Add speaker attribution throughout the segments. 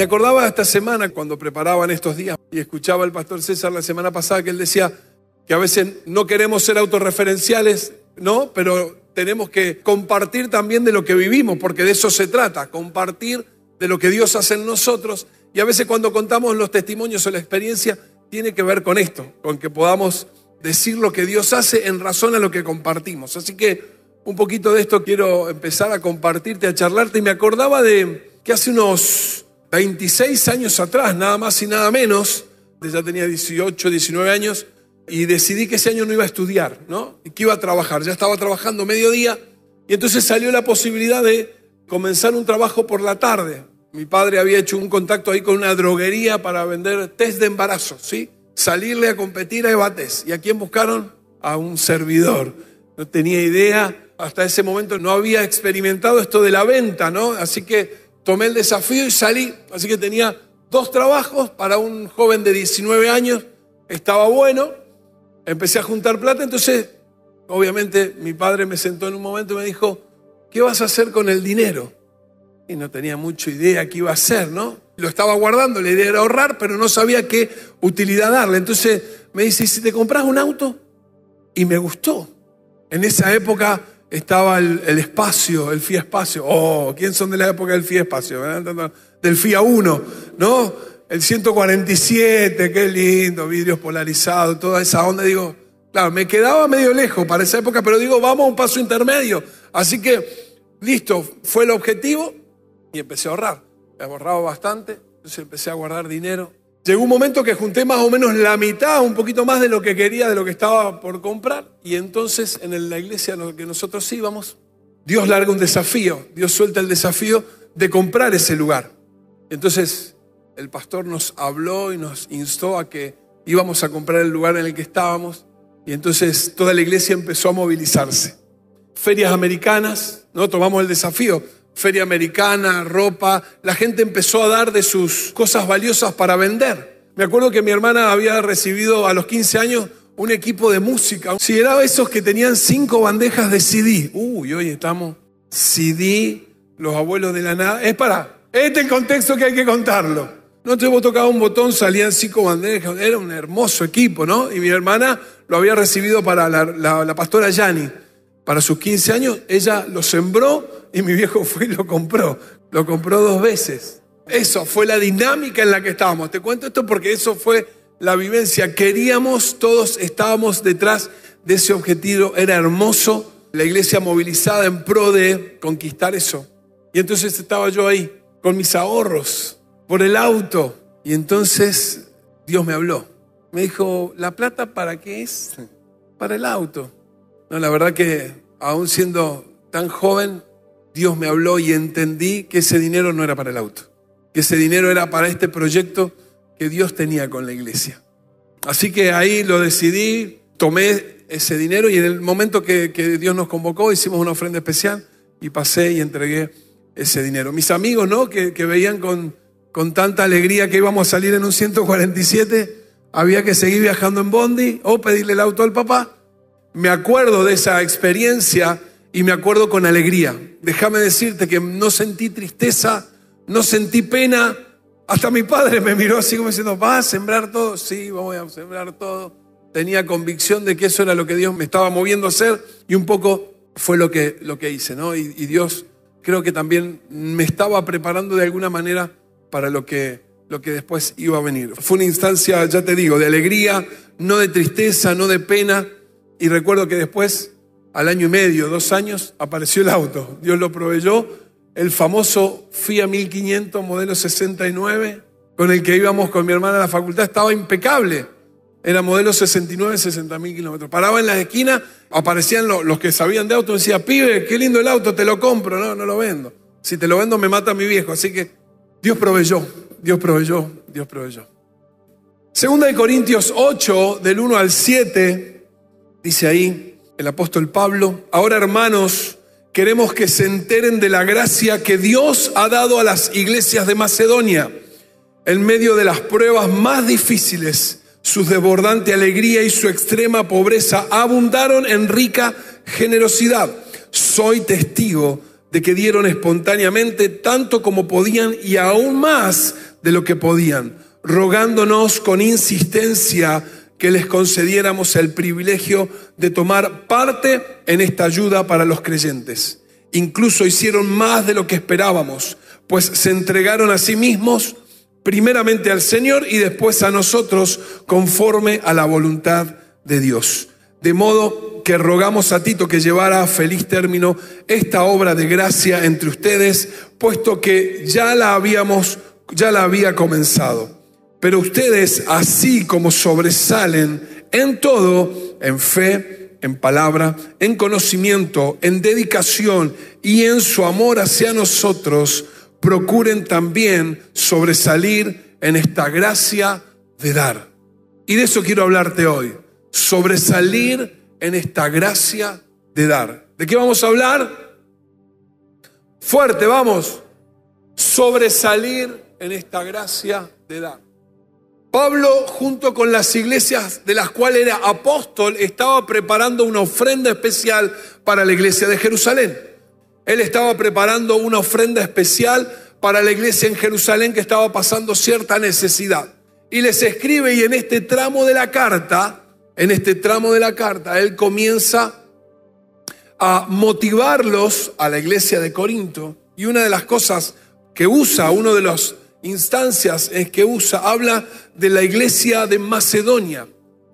Speaker 1: Me acordaba esta semana cuando preparaban estos días y escuchaba al pastor César la semana pasada que él decía que a veces no queremos ser autorreferenciales, ¿no? Pero tenemos que compartir también de lo que vivimos, porque de eso se trata, compartir de lo que Dios hace en nosotros. Y a veces cuando contamos los testimonios o la experiencia, tiene que ver con esto, con que podamos decir lo que Dios hace en razón a lo que compartimos. Así que un poquito de esto quiero empezar a compartirte, a charlarte. Y me acordaba de que hace unos 26 años atrás, nada más y nada menos, ya tenía 18, 19 años, y decidí que ese año no iba a estudiar, ¿no? Y que iba a trabajar. Ya estaba trabajando mediodía, y entonces salió la posibilidad de comenzar un trabajo por la tarde. Mi padre había hecho un contacto ahí con una droguería para vender test de embarazo, ¿sí? Salirle a competir a Ebates. ¿Y a quién buscaron? A un servidor. No tenía idea, hasta ese momento no había experimentado esto de la venta, ¿no? Así que tomé el desafío y salí. Así que tenía dos trabajos para un joven de 19 años. Estaba bueno. Empecé a juntar plata. Entonces, obviamente, mi padre me sentó en un momento y me dijo, ¿qué vas a hacer con el dinero? Y no tenía mucha idea qué iba a hacer, ¿no? Lo estaba guardando, la idea era ahorrar, pero no sabía qué utilidad darle. Entonces me dice, si te compras un auto? Y me gustó. En esa época estaba el, espacio, el FIA Espacio. Oh, ¿quién son de la época del FIA Espacio? Del FIA 1, ¿no? El 147, qué lindo, vidrios polarizados, toda esa onda. Digo, claro, me quedaba medio lejos para esa época, pero digo, vamos a un paso intermedio. Así que, listo, fue el objetivo y empecé a ahorrar. Me ahorraba bastante, entonces empecé a guardar dinero. Llegó un momento que junté más o menos la mitad, un poquito más de lo que quería, de lo que estaba por comprar. Y entonces en la iglesia en la que nosotros íbamos, Dios larga un desafío. Dios suelta el desafío de comprar ese lugar. Entonces el pastor nos habló y nos instó a que íbamos a comprar el lugar en el que estábamos. Y entonces toda la iglesia empezó a movilizarse. Ferias americanas, ¿no? Tomamos el desafío feria americana, ropa, la gente empezó a dar de sus cosas valiosas para vender. Me acuerdo que mi hermana había recibido a los 15 años un equipo de música. Si era esos que tenían cinco bandejas de CD. Uy, hoy estamos CD, los abuelos de la nada. Es para, este es el contexto que hay que contarlo. No te vos tocaba un botón, salían cinco bandejas. Era un hermoso equipo, ¿no? Y mi hermana lo había recibido para la, la pastora Yani. Para sus 15 años, ella lo sembró y mi viejo fue y lo compró. Lo compró dos veces. Eso fue la dinámica en la que estábamos. Te cuento esto porque eso fue la vivencia. Queríamos, todos estábamos detrás de ese objetivo. Era hermoso. La iglesia movilizada en pro de conquistar eso. Y entonces estaba yo ahí con mis ahorros por el auto. Y entonces Dios me habló. Me dijo, ¿la plata para qué es? Para el auto. No, la verdad que aún siendo tan joven, Dios me habló y entendí que ese dinero no era para el auto, que ese dinero era para este proyecto que Dios tenía con la iglesia. Así que ahí lo decidí, tomé ese dinero y en el momento que, Dios nos convocó hicimos una ofrenda especial y pasé y entregué ese dinero. Mis amigos, ¿no? Que, que veían con, con tanta alegría que íbamos a salir en un 147, había que seguir viajando en Bondi o pedirle el auto al papá. Me acuerdo de esa experiencia y me acuerdo con alegría. Déjame decirte que no sentí tristeza, no sentí pena. Hasta mi padre me miró así como diciendo, ¿vas a sembrar todo? Sí, voy a sembrar todo. Tenía convicción de que eso era lo que Dios me estaba moviendo a hacer y un poco fue lo que, lo que hice, ¿no? Y, y Dios creo que también me estaba preparando de alguna manera para lo que, lo que después iba a venir. Fue una instancia, ya te digo, de alegría, no de tristeza, no de pena. Y recuerdo que después al año y medio, dos años, apareció el auto. Dios lo proveyó, el famoso FIA 1500 modelo 69, con el que íbamos con mi hermana a la facultad, estaba impecable. Era modelo 69, 60 mil kilómetros. Paraba en la esquina, aparecían los, que sabían de auto, decía, pibe, qué lindo el auto, te lo compro. No, no lo vendo. Si te lo vendo me mata mi viejo. Así que Dios proveyó, Dios proveyó, Dios proveyó. Segunda de Corintios 8, del 1 al 7, dice ahí, el apóstol Pablo. Ahora, hermanos, queremos que se enteren de la gracia que Dios ha dado a las iglesias de Macedonia. En medio de las pruebas más difíciles, su desbordante alegría y su extrema pobreza abundaron en rica generosidad. Soy testigo de que dieron espontáneamente tanto como podían y aún más de lo que podían, rogándonos con insistencia que les concediéramos el privilegio de tomar parte en esta ayuda para los creyentes. Incluso hicieron más de lo que esperábamos, pues se entregaron a sí mismos primeramente al Señor y después a nosotros conforme a la voluntad de Dios. De modo que rogamos a Tito que llevara a feliz término esta obra de gracia entre ustedes, puesto que ya la habíamos, ya la había comenzado. Pero ustedes, así como sobresalen en todo, en fe, en palabra, en conocimiento, en dedicación y en su amor hacia nosotros, procuren también sobresalir en esta gracia de dar. Y de eso quiero hablarte hoy, sobresalir en esta gracia de dar. ¿De qué vamos a hablar? Fuerte, vamos. Sobresalir en esta gracia de dar. Pablo, junto con las iglesias de las cuales era apóstol, estaba preparando una ofrenda especial para la iglesia de Jerusalén. Él estaba preparando una ofrenda especial para la iglesia en Jerusalén que estaba pasando cierta necesidad. Y les escribe y en este tramo de la carta, en este tramo de la carta, él comienza a motivarlos a la iglesia de Corinto. Y una de las cosas que usa, uno de los instancias que usa, habla de la iglesia de Macedonia.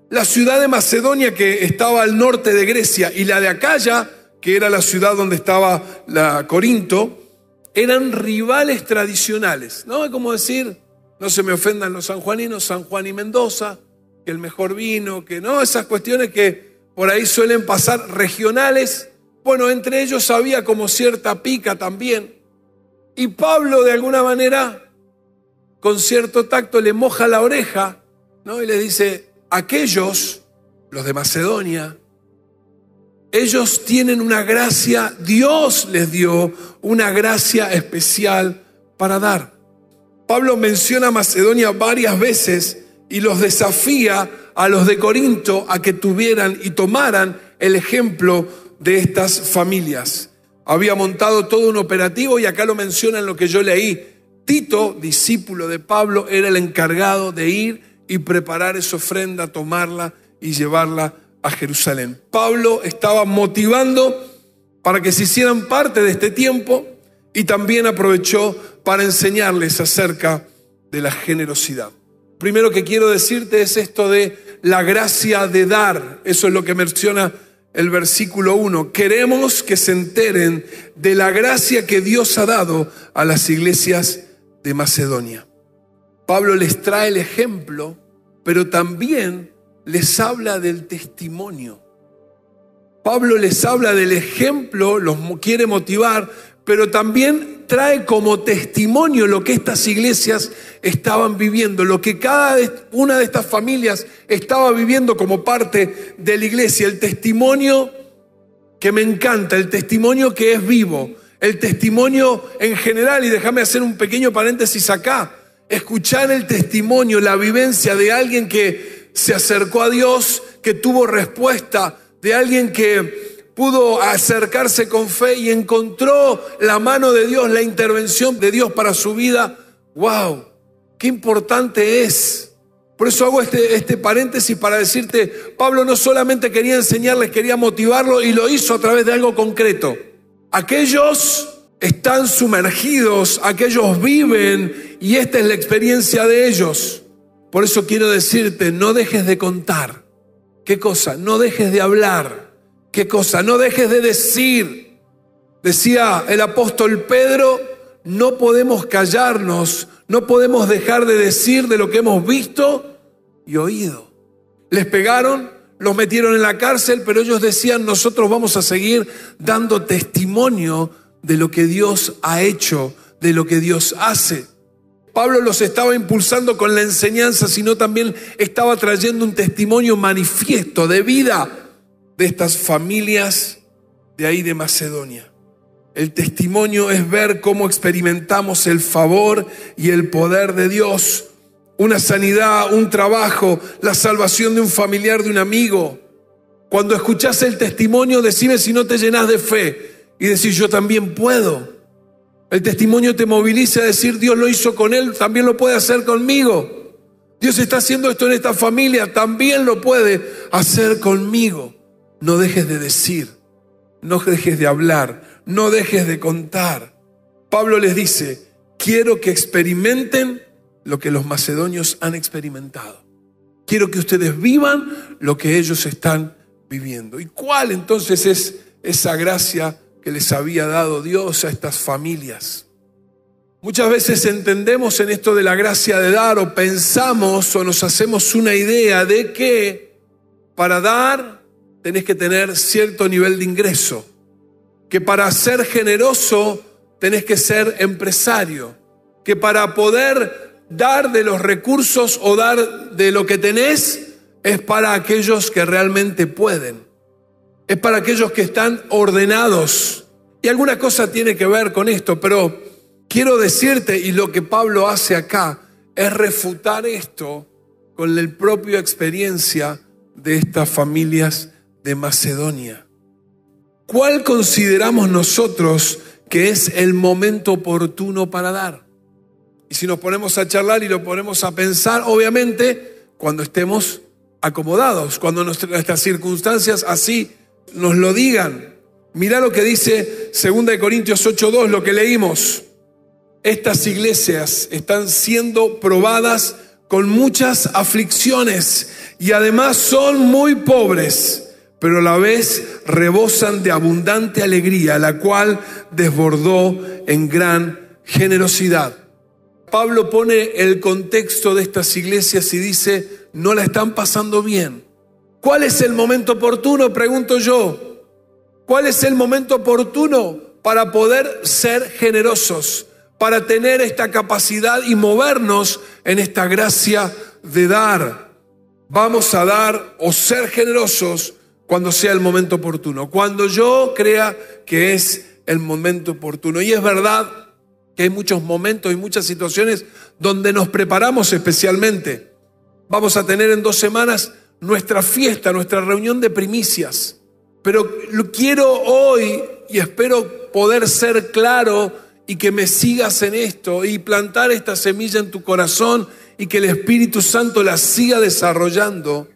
Speaker 1: La ciudad de Macedonia que estaba al norte de Grecia y la de Acaya, que era la ciudad donde estaba la Corinto, eran rivales tradicionales. No es como decir, no se me ofendan los sanjuaninos, San Juan y Mendoza, que el mejor vino, que no, esas cuestiones que por ahí suelen pasar regionales. Bueno, entre ellos había como cierta pica también. Y Pablo de alguna manera con cierto tacto le moja la oreja, ¿no? Y le dice, aquellos, los de Macedonia, ellos tienen una gracia, Dios les dio una gracia especial para dar. Pablo menciona Macedonia varias veces y los desafía a los de Corinto a que tuvieran y tomaran el ejemplo de estas familias. Había montado todo un operativo y acá lo menciona en lo que yo leí. Tito, discípulo de Pablo, era el encargado de ir y preparar esa ofrenda, tomarla y llevarla a Jerusalén. Pablo estaba motivando para que se hicieran parte de este tiempo y también aprovechó para enseñarles acerca de la generosidad. Primero que quiero decirte es esto de la gracia de dar. Eso es lo que menciona el versículo 1. Queremos que se enteren de la gracia que Dios ha dado a las iglesias de Macedonia. Pablo les trae el ejemplo, pero también les habla del testimonio. Pablo les habla del ejemplo, los quiere motivar, pero también trae como testimonio lo que estas iglesias estaban viviendo, lo que cada una de estas familias estaba viviendo como parte de la iglesia, el testimonio que me encanta, el testimonio que es vivo, el testimonio en general, y déjame hacer un pequeño paréntesis acá, escuchar el testimonio, la vivencia de alguien que se acercó a Dios, que tuvo respuesta, de alguien que pudo acercarse con fe y encontró la mano de Dios, la intervención de Dios para su vida. ¡Wow! ¡Qué importante es! Por eso hago este, este paréntesis para decirte, Pablo no solamente quería enseñarles, quería motivarlo y lo hizo a través de algo concreto. Aquellos están sumergidos, aquellos viven y esta es la experiencia de ellos. Por eso quiero decirte, no dejes de contar. ¿Qué cosa? No dejes de hablar. ¿Qué cosa? No dejes de decir. Decía el apóstol Pedro, no podemos callarnos, no podemos dejar de decir de lo que hemos visto y oído. Les pegaron, los metieron en la cárcel, pero ellos decían, nosotros vamos a seguir dando testimonio de lo que Dios ha hecho, de lo que Dios hace. Pablo los estaba impulsando con la enseñanza, sino también estaba trayendo un testimonio manifiesto de vida de estas familias de ahí de Macedonia. El testimonio es ver cómo experimentamos el favor y el poder de Dios una sanidad, un trabajo, la salvación de un familiar, de un amigo. Cuando escuchas el testimonio, decime si no te llenas de fe y decís yo también puedo. El testimonio te moviliza a decir, Dios lo hizo con él, también lo puede hacer conmigo. Dios está haciendo esto en esta familia, también lo puede hacer conmigo. No dejes de decir, no dejes de hablar, no dejes de contar. Pablo les dice, quiero que experimenten lo que los macedonios han experimentado. Quiero que ustedes vivan lo que ellos están viviendo. ¿Y cuál entonces es esa gracia que les había dado Dios a estas familias? Muchas veces entendemos en esto de la gracia de dar o pensamos o nos hacemos una idea de que para dar tenés que tener cierto nivel de ingreso, que para ser generoso tenés que ser empresario, que para poder dar de los recursos o dar de lo que tenés es para aquellos que realmente pueden. Es para aquellos que están ordenados. Y alguna cosa tiene que ver con esto, pero quiero decirte, y lo que Pablo hace acá, es refutar esto con la propia experiencia de estas familias de Macedonia. ¿Cuál consideramos nosotros que es el momento oportuno para dar? Y si nos ponemos a charlar y lo ponemos a pensar, obviamente, cuando estemos acomodados, cuando nuestras circunstancias así nos lo digan. Mira lo que dice 2 Corintios 8:2, lo que leímos. Estas iglesias están siendo probadas con muchas aflicciones y además son muy pobres, pero a la vez rebosan de abundante alegría, la cual desbordó en gran generosidad. Pablo pone el contexto de estas iglesias y dice, no la están pasando bien. ¿Cuál es el momento oportuno? Pregunto yo. ¿Cuál es el momento oportuno para poder ser generosos? Para tener esta capacidad y movernos en esta gracia de dar. Vamos a dar o ser generosos cuando sea el momento oportuno. Cuando yo crea que es el momento oportuno. Y es verdad, que hay muchos momentos y muchas situaciones donde nos preparamos especialmente. Vamos a tener en dos semanas nuestra fiesta, nuestra reunión de primicias. Pero quiero hoy y espero poder ser claro y que me sigas en esto y plantar esta semilla en tu corazón y que el Espíritu Santo la siga desarrollando.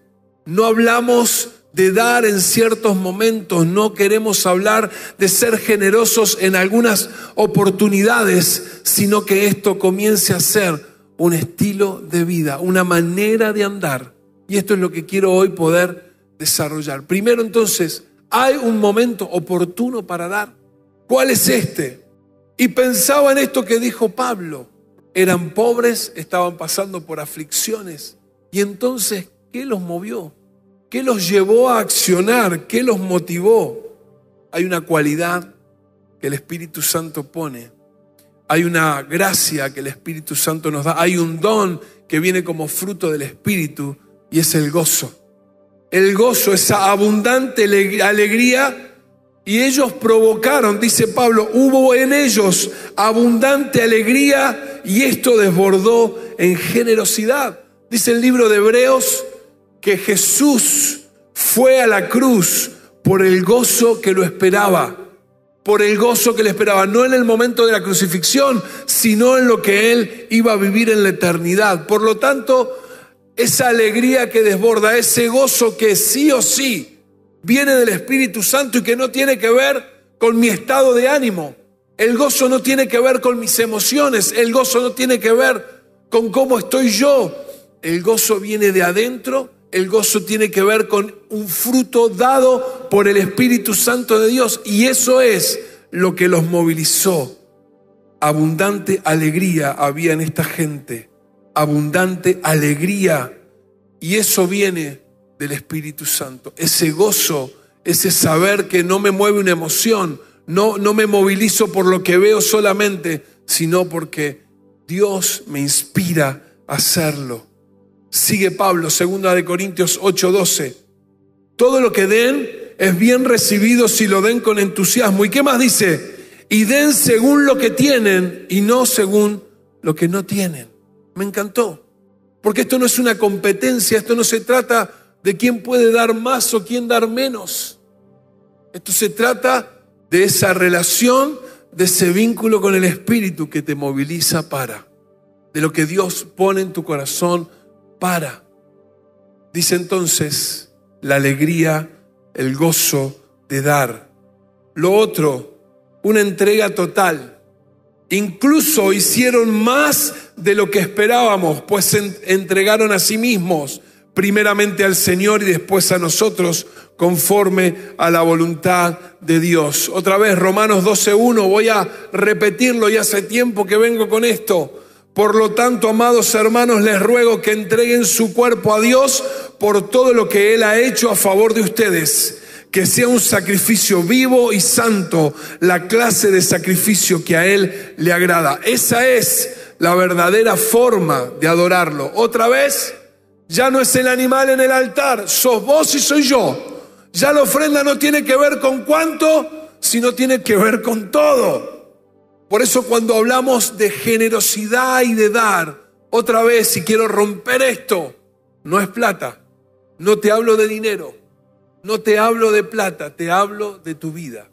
Speaker 1: No hablamos de dar en ciertos momentos, no queremos hablar de ser generosos en algunas oportunidades, sino que esto comience a ser un estilo de vida, una manera de andar. Y esto es lo que quiero hoy poder desarrollar. Primero entonces, hay un momento oportuno para dar. ¿Cuál es este? Y pensaba en esto que dijo Pablo. Eran pobres, estaban pasando por aflicciones. Y entonces, ¿qué los movió? ¿Qué los llevó a accionar? ¿Qué los motivó? Hay una cualidad que el Espíritu Santo pone. Hay una gracia que el Espíritu Santo nos da. Hay un don que viene como fruto del Espíritu y es el gozo. El gozo, esa abundante alegría. Y ellos provocaron, dice Pablo, hubo en ellos abundante alegría y esto desbordó en generosidad. Dice el libro de Hebreos que Jesús fue a la cruz por el gozo que lo esperaba, por el gozo que le esperaba, no en el momento de la crucifixión, sino en lo que él iba a vivir en la eternidad. Por lo tanto, esa alegría que desborda, ese gozo que sí o sí viene del Espíritu Santo y que no tiene que ver con mi estado de ánimo. El gozo no tiene que ver con mis emociones, el gozo no tiene que ver con cómo estoy yo. El gozo viene de adentro el gozo tiene que ver con un fruto dado por el Espíritu Santo de Dios y eso es lo que los movilizó. Abundante alegría había en esta gente, abundante alegría y eso viene del Espíritu Santo. Ese gozo, ese saber que no me mueve una emoción, no, no me movilizo por lo que veo solamente, sino porque Dios me inspira a hacerlo. Sigue Pablo, 2 de Corintios 8:12. Todo lo que den es bien recibido si lo den con entusiasmo. ¿Y qué más dice? Y den según lo que tienen y no según lo que no tienen. Me encantó. Porque esto no es una competencia, esto no se trata de quién puede dar más o quién dar menos. Esto se trata de esa relación de ese vínculo con el Espíritu que te moviliza para, de lo que Dios pone en tu corazón para. Dice entonces la alegría, el gozo de dar. Lo otro, una entrega total. Incluso hicieron más de lo que esperábamos, pues se entregaron a sí mismos, primeramente al Señor y después a nosotros, conforme a la voluntad de Dios. Otra vez, Romanos 12.1, voy a repetirlo, y hace tiempo que vengo con esto. Por lo tanto, amados hermanos, les ruego que entreguen su cuerpo a Dios por todo lo que Él ha hecho a favor de ustedes que sea un sacrificio vivo y santo, la clase de sacrificio que a Él le agrada. Esa es la verdadera forma de adorarlo. Otra vez, ya no es el animal en el altar, sos vos y soy yo. Ya la ofrenda no tiene que ver con cuánto, sino tiene que ver con todo. Por eso cuando hablamos de generosidad y de dar, otra vez, si quiero romper esto, no es plata, no te hablo de dinero, no te hablo de plata, te hablo de tu vida.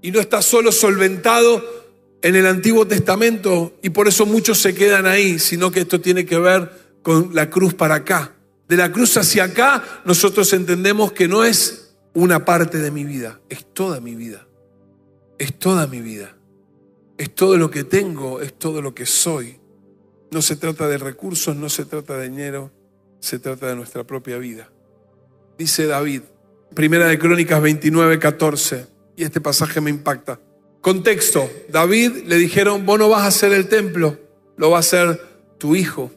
Speaker 1: Y no está solo solventado en el Antiguo Testamento y por eso muchos se quedan ahí, sino que esto tiene que ver con la cruz para acá. De la cruz hacia acá nosotros entendemos que no es una parte de mi vida, es toda mi vida. Es toda mi vida. Es todo lo que tengo, es todo lo que soy. No se trata de recursos, no se trata de dinero, se trata de nuestra propia vida. Dice David, Primera de Crónicas 29, 14. Y este pasaje me impacta. Contexto, David le dijeron, vos no vas a hacer el templo, lo va a hacer tu hijo.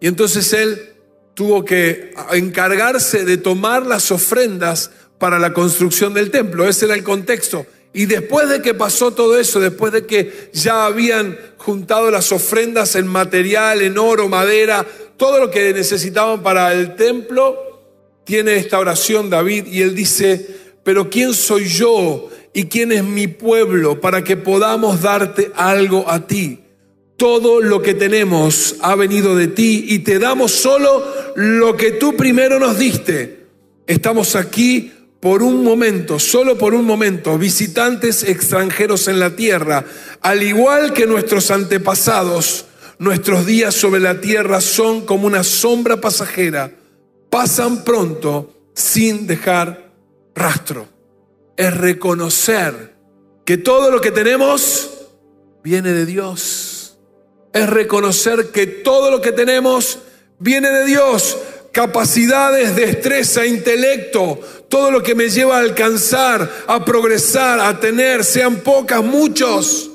Speaker 1: Y entonces él tuvo que encargarse de tomar las ofrendas para la construcción del templo. Ese era el contexto. Y después de que pasó todo eso, después de que ya habían juntado las ofrendas en material, en oro, madera, todo lo que necesitaban para el templo, tiene esta oración David y él dice, pero ¿quién soy yo y quién es mi pueblo para que podamos darte algo a ti? Todo lo que tenemos ha venido de ti y te damos solo lo que tú primero nos diste. Estamos aquí por un momento, solo por un momento, visitantes extranjeros en la tierra, al igual que nuestros antepasados. Nuestros días sobre la tierra son como una sombra pasajera pasan pronto sin dejar rastro. Es reconocer que todo lo que tenemos viene de Dios. Es reconocer que todo lo que tenemos viene de Dios. Capacidades, destreza, intelecto, todo lo que me lleva a alcanzar, a progresar, a tener, sean pocas, muchos,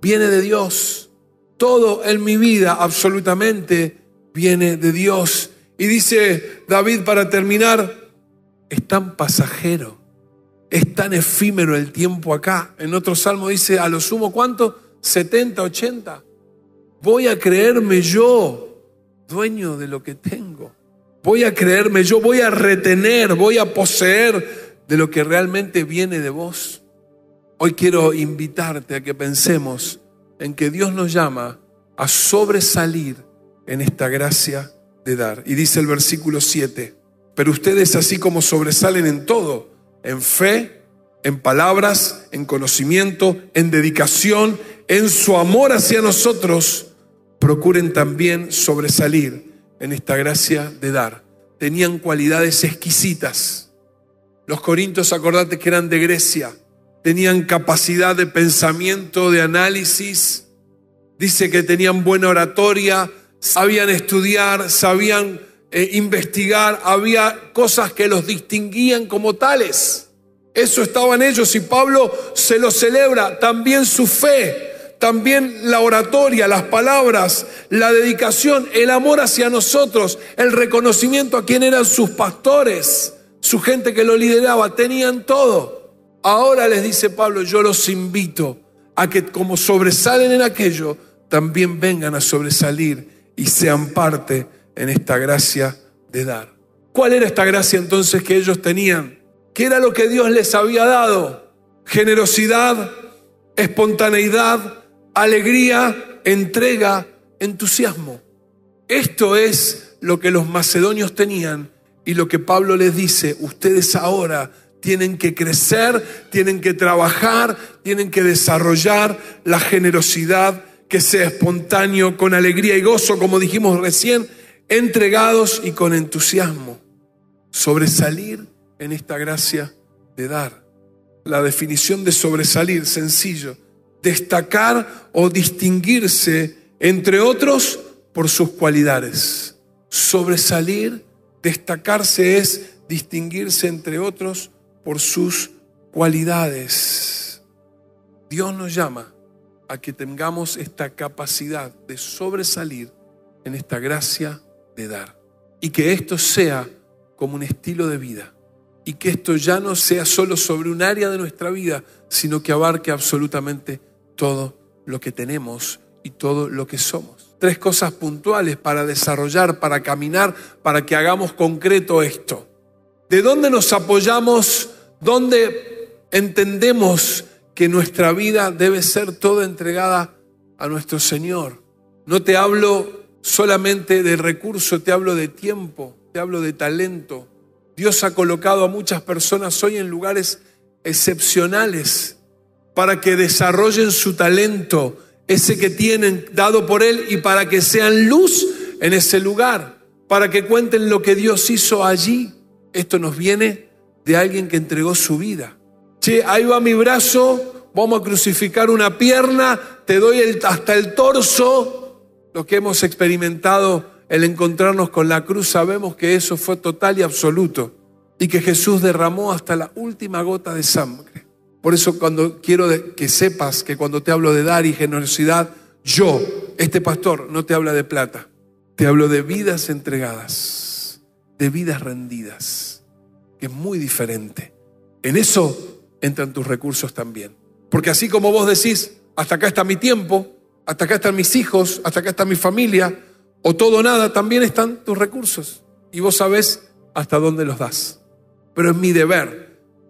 Speaker 1: viene de Dios. Todo en mi vida absolutamente viene de Dios. Y dice David para terminar, es tan pasajero, es tan efímero el tiempo acá. En otro salmo dice, a lo sumo, ¿cuánto? 70, 80. Voy a creerme yo dueño de lo que tengo. Voy a creerme yo, voy a retener, voy a poseer de lo que realmente viene de vos. Hoy quiero invitarte a que pensemos en que Dios nos llama a sobresalir en esta gracia dar. Y dice el versículo 7, pero ustedes así como sobresalen en todo, en fe, en palabras, en conocimiento, en dedicación, en su amor hacia nosotros, procuren también sobresalir en esta gracia de dar. Tenían cualidades exquisitas. Los corintios, acordate que eran de Grecia, tenían capacidad de pensamiento, de análisis. Dice que tenían buena oratoria, sabían estudiar, sabían eh, investigar, había cosas que los distinguían como tales. Eso estaba en ellos y Pablo se lo celebra, también su fe, también la oratoria, las palabras, la dedicación, el amor hacia nosotros, el reconocimiento a quién eran sus pastores, su gente que lo lideraba, tenían todo. Ahora les dice Pablo, yo los invito a que como sobresalen en aquello, también vengan a sobresalir y sean parte en esta gracia de dar. ¿Cuál era esta gracia entonces que ellos tenían? ¿Qué era lo que Dios les había dado? Generosidad, espontaneidad, alegría, entrega, entusiasmo. Esto es lo que los macedonios tenían y lo que Pablo les dice, ustedes ahora tienen que crecer, tienen que trabajar, tienen que desarrollar la generosidad que sea espontáneo, con alegría y gozo, como dijimos recién, entregados y con entusiasmo. Sobresalir en esta gracia de dar. La definición de sobresalir, sencillo, destacar o distinguirse entre otros por sus cualidades. Sobresalir, destacarse es distinguirse entre otros por sus cualidades. Dios nos llama a que tengamos esta capacidad de sobresalir en esta gracia de dar. Y que esto sea como un estilo de vida. Y que esto ya no sea solo sobre un área de nuestra vida, sino que abarque absolutamente todo lo que tenemos y todo lo que somos. Tres cosas puntuales para desarrollar, para caminar, para que hagamos concreto esto. ¿De dónde nos apoyamos donde entendemos que nuestra vida debe ser toda entregada a nuestro Señor. No te hablo solamente de recurso, te hablo de tiempo, te hablo de talento. Dios ha colocado a muchas personas hoy en lugares excepcionales para que desarrollen su talento, ese que tienen dado por Él, y para que sean luz en ese lugar, para que cuenten lo que Dios hizo allí. Esto nos viene de alguien que entregó su vida. Che, ahí va mi brazo, vamos a crucificar una pierna, te doy hasta el torso. Los que hemos experimentado el encontrarnos con la cruz sabemos que eso fue total y absoluto y que Jesús derramó hasta la última gota de sangre. Por eso cuando quiero que sepas que cuando te hablo de dar y generosidad, yo, este pastor, no te habla de plata, te hablo de vidas entregadas, de vidas rendidas que es muy diferente. En eso entran tus recursos también. Porque así como vos decís, hasta acá está mi tiempo, hasta acá están mis hijos, hasta acá está mi familia, o todo o nada, también están tus recursos. Y vos sabés hasta dónde los das. Pero es mi deber,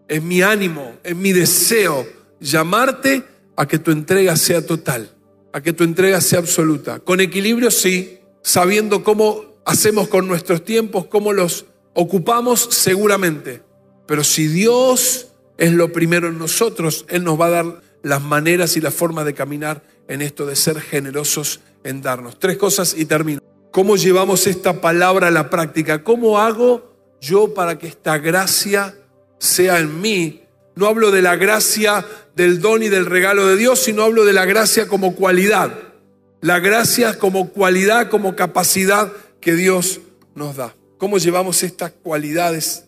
Speaker 1: es mi ánimo, es mi deseo llamarte a que tu entrega sea total, a que tu entrega sea absoluta. Con equilibrio, sí, sabiendo cómo hacemos con nuestros tiempos, cómo los ocupamos seguramente, pero si Dios es lo primero en nosotros, Él nos va a dar las maneras y la forma de caminar en esto de ser generosos en darnos. Tres cosas y termino. ¿Cómo llevamos esta palabra a la práctica? ¿Cómo hago yo para que esta gracia sea en mí? No hablo de la gracia del don y del regalo de Dios, sino hablo de la gracia como cualidad. La gracia como cualidad, como capacidad que Dios nos da. ¿Cómo llevamos estas cualidades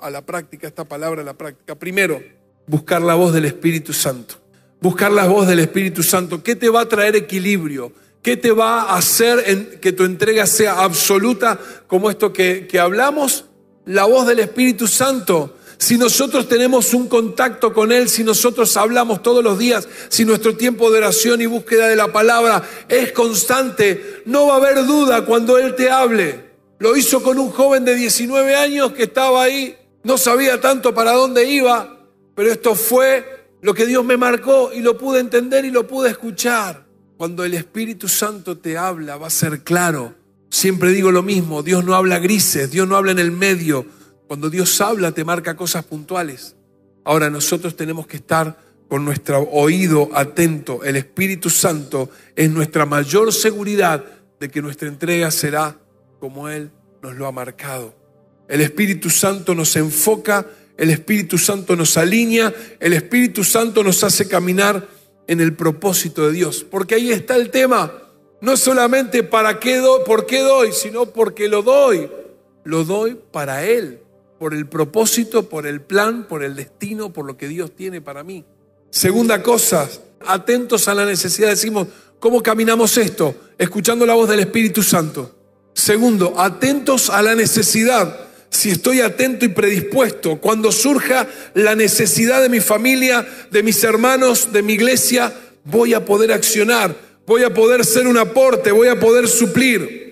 Speaker 1: a la práctica, esta palabra a la práctica? Primero, buscar la voz del Espíritu Santo. Buscar la voz del Espíritu Santo. ¿Qué te va a traer equilibrio? ¿Qué te va a hacer que tu entrega sea absoluta como esto que, que hablamos? La voz del Espíritu Santo. Si nosotros tenemos un contacto con Él, si nosotros hablamos todos los días, si nuestro tiempo de oración y búsqueda de la palabra es constante, no va a haber duda cuando Él te hable. Lo hizo con un joven de 19 años que estaba ahí, no sabía tanto para dónde iba, pero esto fue lo que Dios me marcó y lo pude entender y lo pude escuchar. Cuando el Espíritu Santo te habla, va a ser claro. Siempre digo lo mismo, Dios no habla grises, Dios no habla en el medio. Cuando Dios habla, te marca cosas puntuales. Ahora nosotros tenemos que estar con nuestro oído atento. El Espíritu Santo es nuestra mayor seguridad de que nuestra entrega será como Él nos lo ha marcado. El Espíritu Santo nos enfoca, el Espíritu Santo nos alinea, el Espíritu Santo nos hace caminar en el propósito de Dios. Porque ahí está el tema. No solamente para qué doy, por qué doy, sino porque lo doy. Lo doy para Él, por el propósito, por el plan, por el destino, por lo que Dios tiene para mí. Segunda cosa, atentos a la necesidad, decimos, ¿cómo caminamos esto? Escuchando la voz del Espíritu Santo. Segundo, atentos a la necesidad. Si estoy atento y predispuesto, cuando surja la necesidad de mi familia, de mis hermanos, de mi iglesia, voy a poder accionar, voy a poder ser un aporte, voy a poder suplir.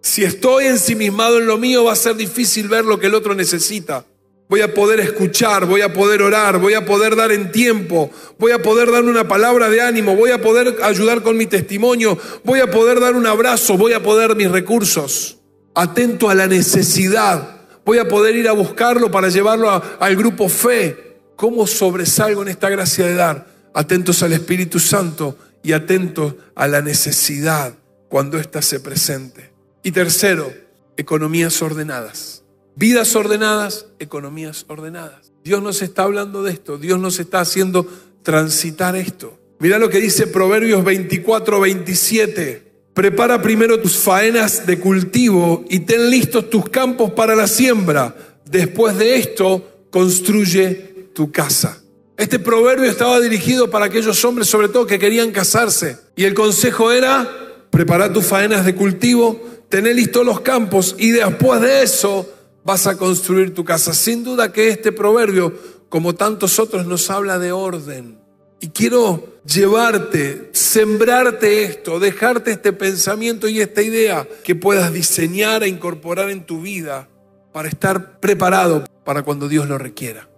Speaker 1: Si estoy ensimismado en lo mío, va a ser difícil ver lo que el otro necesita. Voy a poder escuchar, voy a poder orar, voy a poder dar en tiempo, voy a poder dar una palabra de ánimo, voy a poder ayudar con mi testimonio, voy a poder dar un abrazo, voy a poder mis recursos. Atento a la necesidad, Voy a poder ir a buscarlo para llevarlo al grupo fe. ¿Cómo sobresalgo en esta gracia de dar? Atentos al Espíritu Santo y atentos a la necesidad cuando ésta se presente. Y tercero, economías ordenadas. Vidas ordenadas, economías ordenadas. Dios nos está hablando de esto, Dios nos está haciendo transitar esto. Mira lo que dice Proverbios 24, 27. Prepara primero tus faenas de cultivo y ten listos tus campos para la siembra. Después de esto, construye tu casa. Este proverbio estaba dirigido para aquellos hombres, sobre todo, que querían casarse. Y el consejo era, prepara tus faenas de cultivo, tener listos los campos y después de eso vas a construir tu casa. Sin duda que este proverbio, como tantos otros, nos habla de orden. Y quiero llevarte, sembrarte esto, dejarte este pensamiento y esta idea que puedas diseñar e incorporar en tu vida para estar preparado para cuando Dios lo requiera.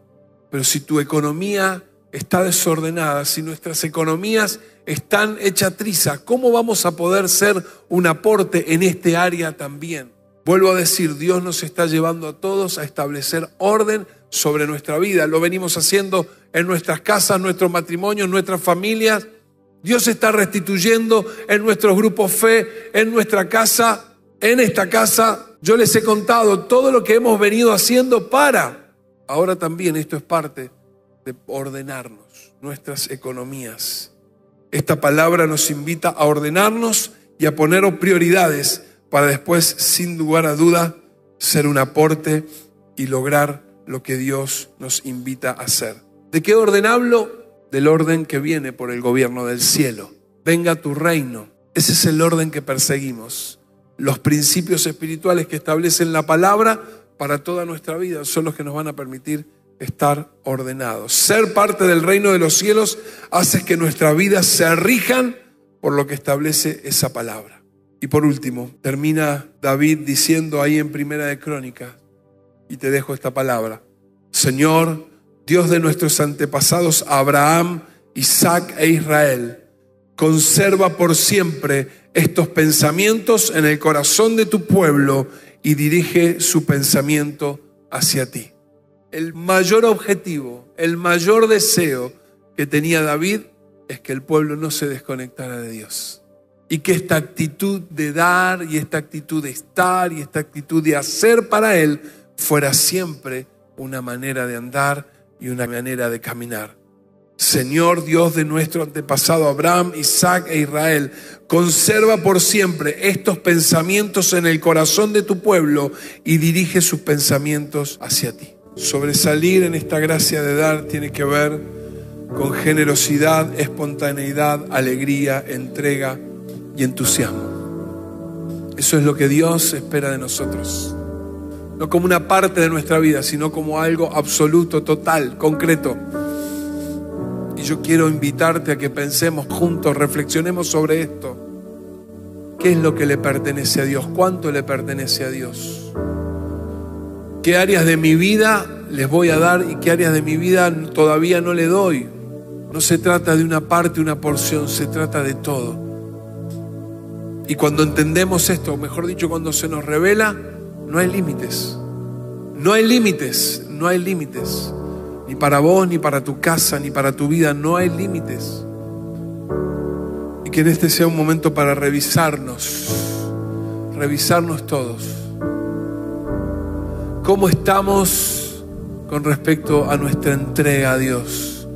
Speaker 1: Pero si tu economía está desordenada, si nuestras economías están hechas triza, ¿cómo vamos a poder ser un aporte en este área también? Vuelvo a decir, Dios nos está llevando a todos a establecer orden sobre nuestra vida. Lo venimos haciendo en nuestras casas, nuestros matrimonios, nuestras familias. Dios está restituyendo en nuestros grupos fe, en nuestra casa, en esta casa. Yo les he contado todo lo que hemos venido haciendo para Ahora también esto es parte de ordenarnos, nuestras economías. Esta palabra nos invita a ordenarnos y a poner prioridades para después, sin lugar a duda, ser un aporte y lograr lo que Dios nos invita a hacer. ¿De qué orden hablo? Del orden que viene por el gobierno del cielo. Venga tu reino. Ese es el orden que perseguimos. Los principios espirituales que establecen la palabra para toda nuestra vida son los que nos van a permitir estar ordenados. Ser parte del reino de los cielos hace que nuestras vidas se rijan por lo que establece esa palabra. Y por último, termina David diciendo ahí en Primera de Crónicas, y te dejo esta palabra, Señor, Dios de nuestros antepasados Abraham, Isaac e Israel, conserva por siempre estos pensamientos en el corazón de tu pueblo y dirige su pensamiento hacia ti. El mayor objetivo, el mayor deseo que tenía David es que el pueblo no se desconectara de Dios. Y que esta actitud de dar y esta actitud de estar y esta actitud de hacer para Él fuera siempre una manera de andar y una manera de caminar. Señor Dios de nuestro antepasado Abraham, Isaac e Israel, conserva por siempre estos pensamientos en el corazón de tu pueblo y dirige sus pensamientos hacia ti. Sobresalir en esta gracia de dar tiene que ver con generosidad, espontaneidad, alegría, entrega y entusiasmo. Eso es lo que Dios espera de nosotros. No como una parte de nuestra vida, sino como algo absoluto, total, concreto y yo quiero invitarte a que pensemos juntos, reflexionemos sobre esto. ¿Qué es lo que le pertenece a Dios? ¿Cuánto le pertenece a Dios? ¿Qué áreas de mi vida les voy a dar y qué áreas de mi vida todavía no le doy? No se trata de una parte, una porción, se trata de todo. Y cuando entendemos esto, mejor dicho, cuando se nos revela, no hay límites. No hay límites, no hay límites. Ni para vos, ni para tu casa, ni para tu vida. No hay límites. Y que en este sea un momento para revisarnos. Revisarnos todos. ¿Cómo estamos con respecto a nuestra entrega a Dios?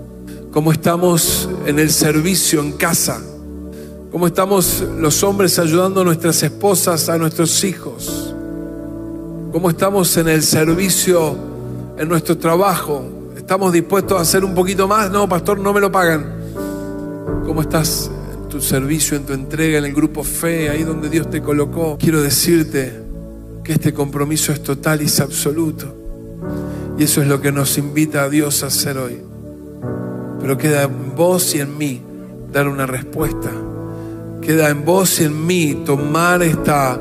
Speaker 1: ¿Cómo estamos en el servicio en casa? ¿Cómo estamos los hombres ayudando a nuestras esposas, a nuestros hijos? ¿Cómo estamos en el servicio en nuestro trabajo? ¿Estamos dispuestos a hacer un poquito más? No, pastor, no me lo pagan. ¿Cómo estás en tu servicio, en tu entrega, en el grupo fe, ahí donde Dios te colocó? Quiero decirte que este compromiso es total y es absoluto. Y eso es lo que nos invita a Dios a hacer hoy. Pero queda en vos y en mí dar una respuesta. Queda en vos y en mí tomar esta,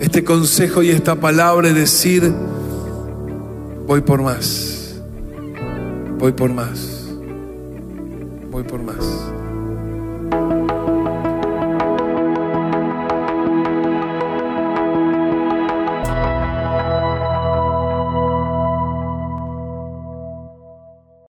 Speaker 1: este consejo y esta palabra y decir, voy por más. Voy por más. Voy por más.